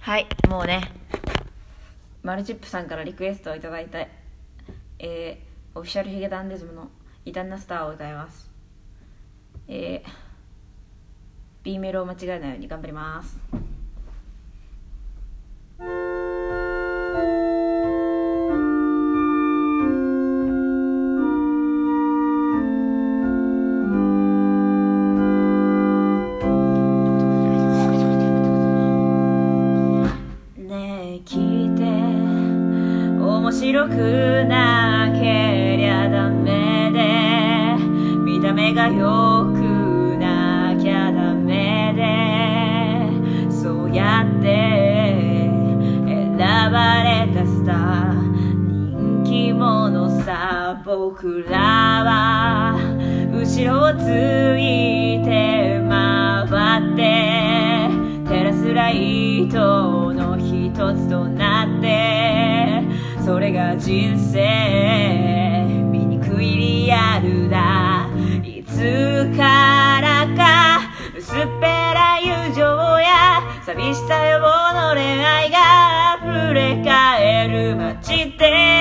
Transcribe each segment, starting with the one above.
はいもうね。マルチップさんからリクエストをいたいてえー、オフィシャルヒゲダンデズムの「異端なスター」を歌います。えー、B メロを間違えないように頑張ります。白くなけりゃダメで見た目が良くなきゃダメでそうやって選ばれたスター人気者さ僕らは後ろをついて回って照らすライトの一つとなってそれが人生醜いリアルだ。いつからか薄っぺら友情や寂しさ予防の恋愛が溢れ返る街で。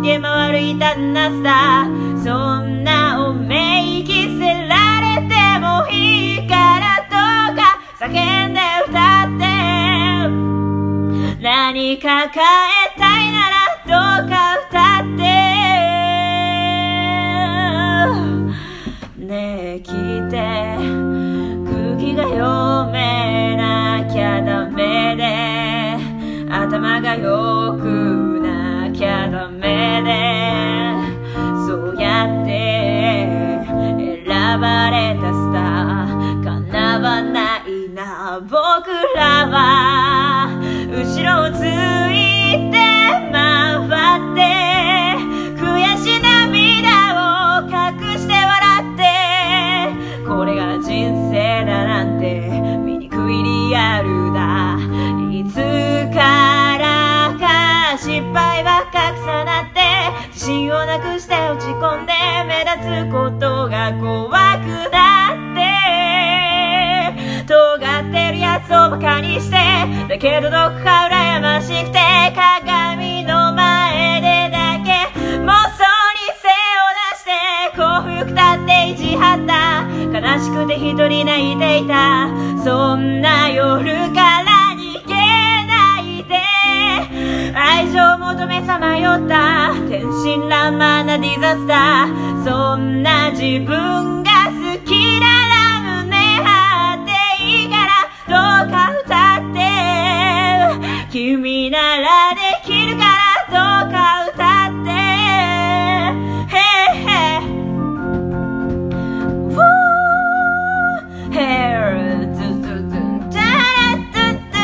火をつけ回る異端なスターそんなおめいきせられてもいいからどうか。叫んで歌って。何か変えたいならどうか歌って。ねえ聞いて。れたスター叶わないな。僕らは。後ろをついて回って。悔し涙を隠して笑って。これが人生だなんて。醜いリアルだ。いつからか失敗ばっか重なって自信をなくして落ち込んで目立つことが怖くなって尖ってるやつをバカにしてだけどどこか羨ましくて鏡の前でだけ妄想に背を出して幸福だって意地張った悲しくて一人泣いていた。そんな夜から情求めさまよった天真爛漫なディザスターそんな自分が好きなら胸張っていいからどうか歌って君ならできるからどうか歌って。ヘルツツツンタラッツツ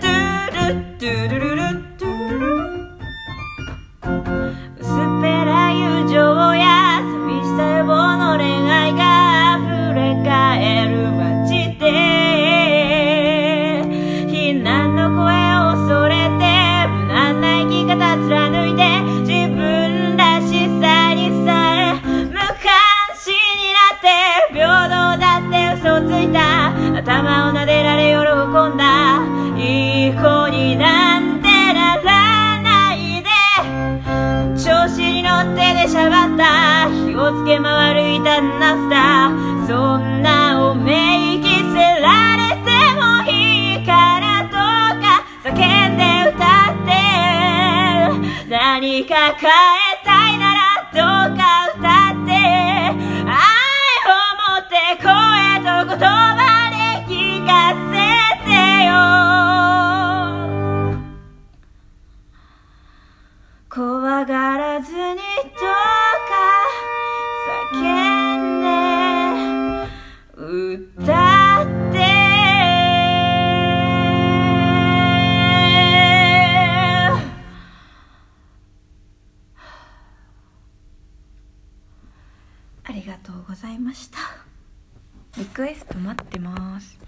ツをつけ回る異端なスターそんなおめいきせられてもいいからどうか。叫んで歌って。何か変えたいならどうか。ありがとうございました。リクエスト待ってます。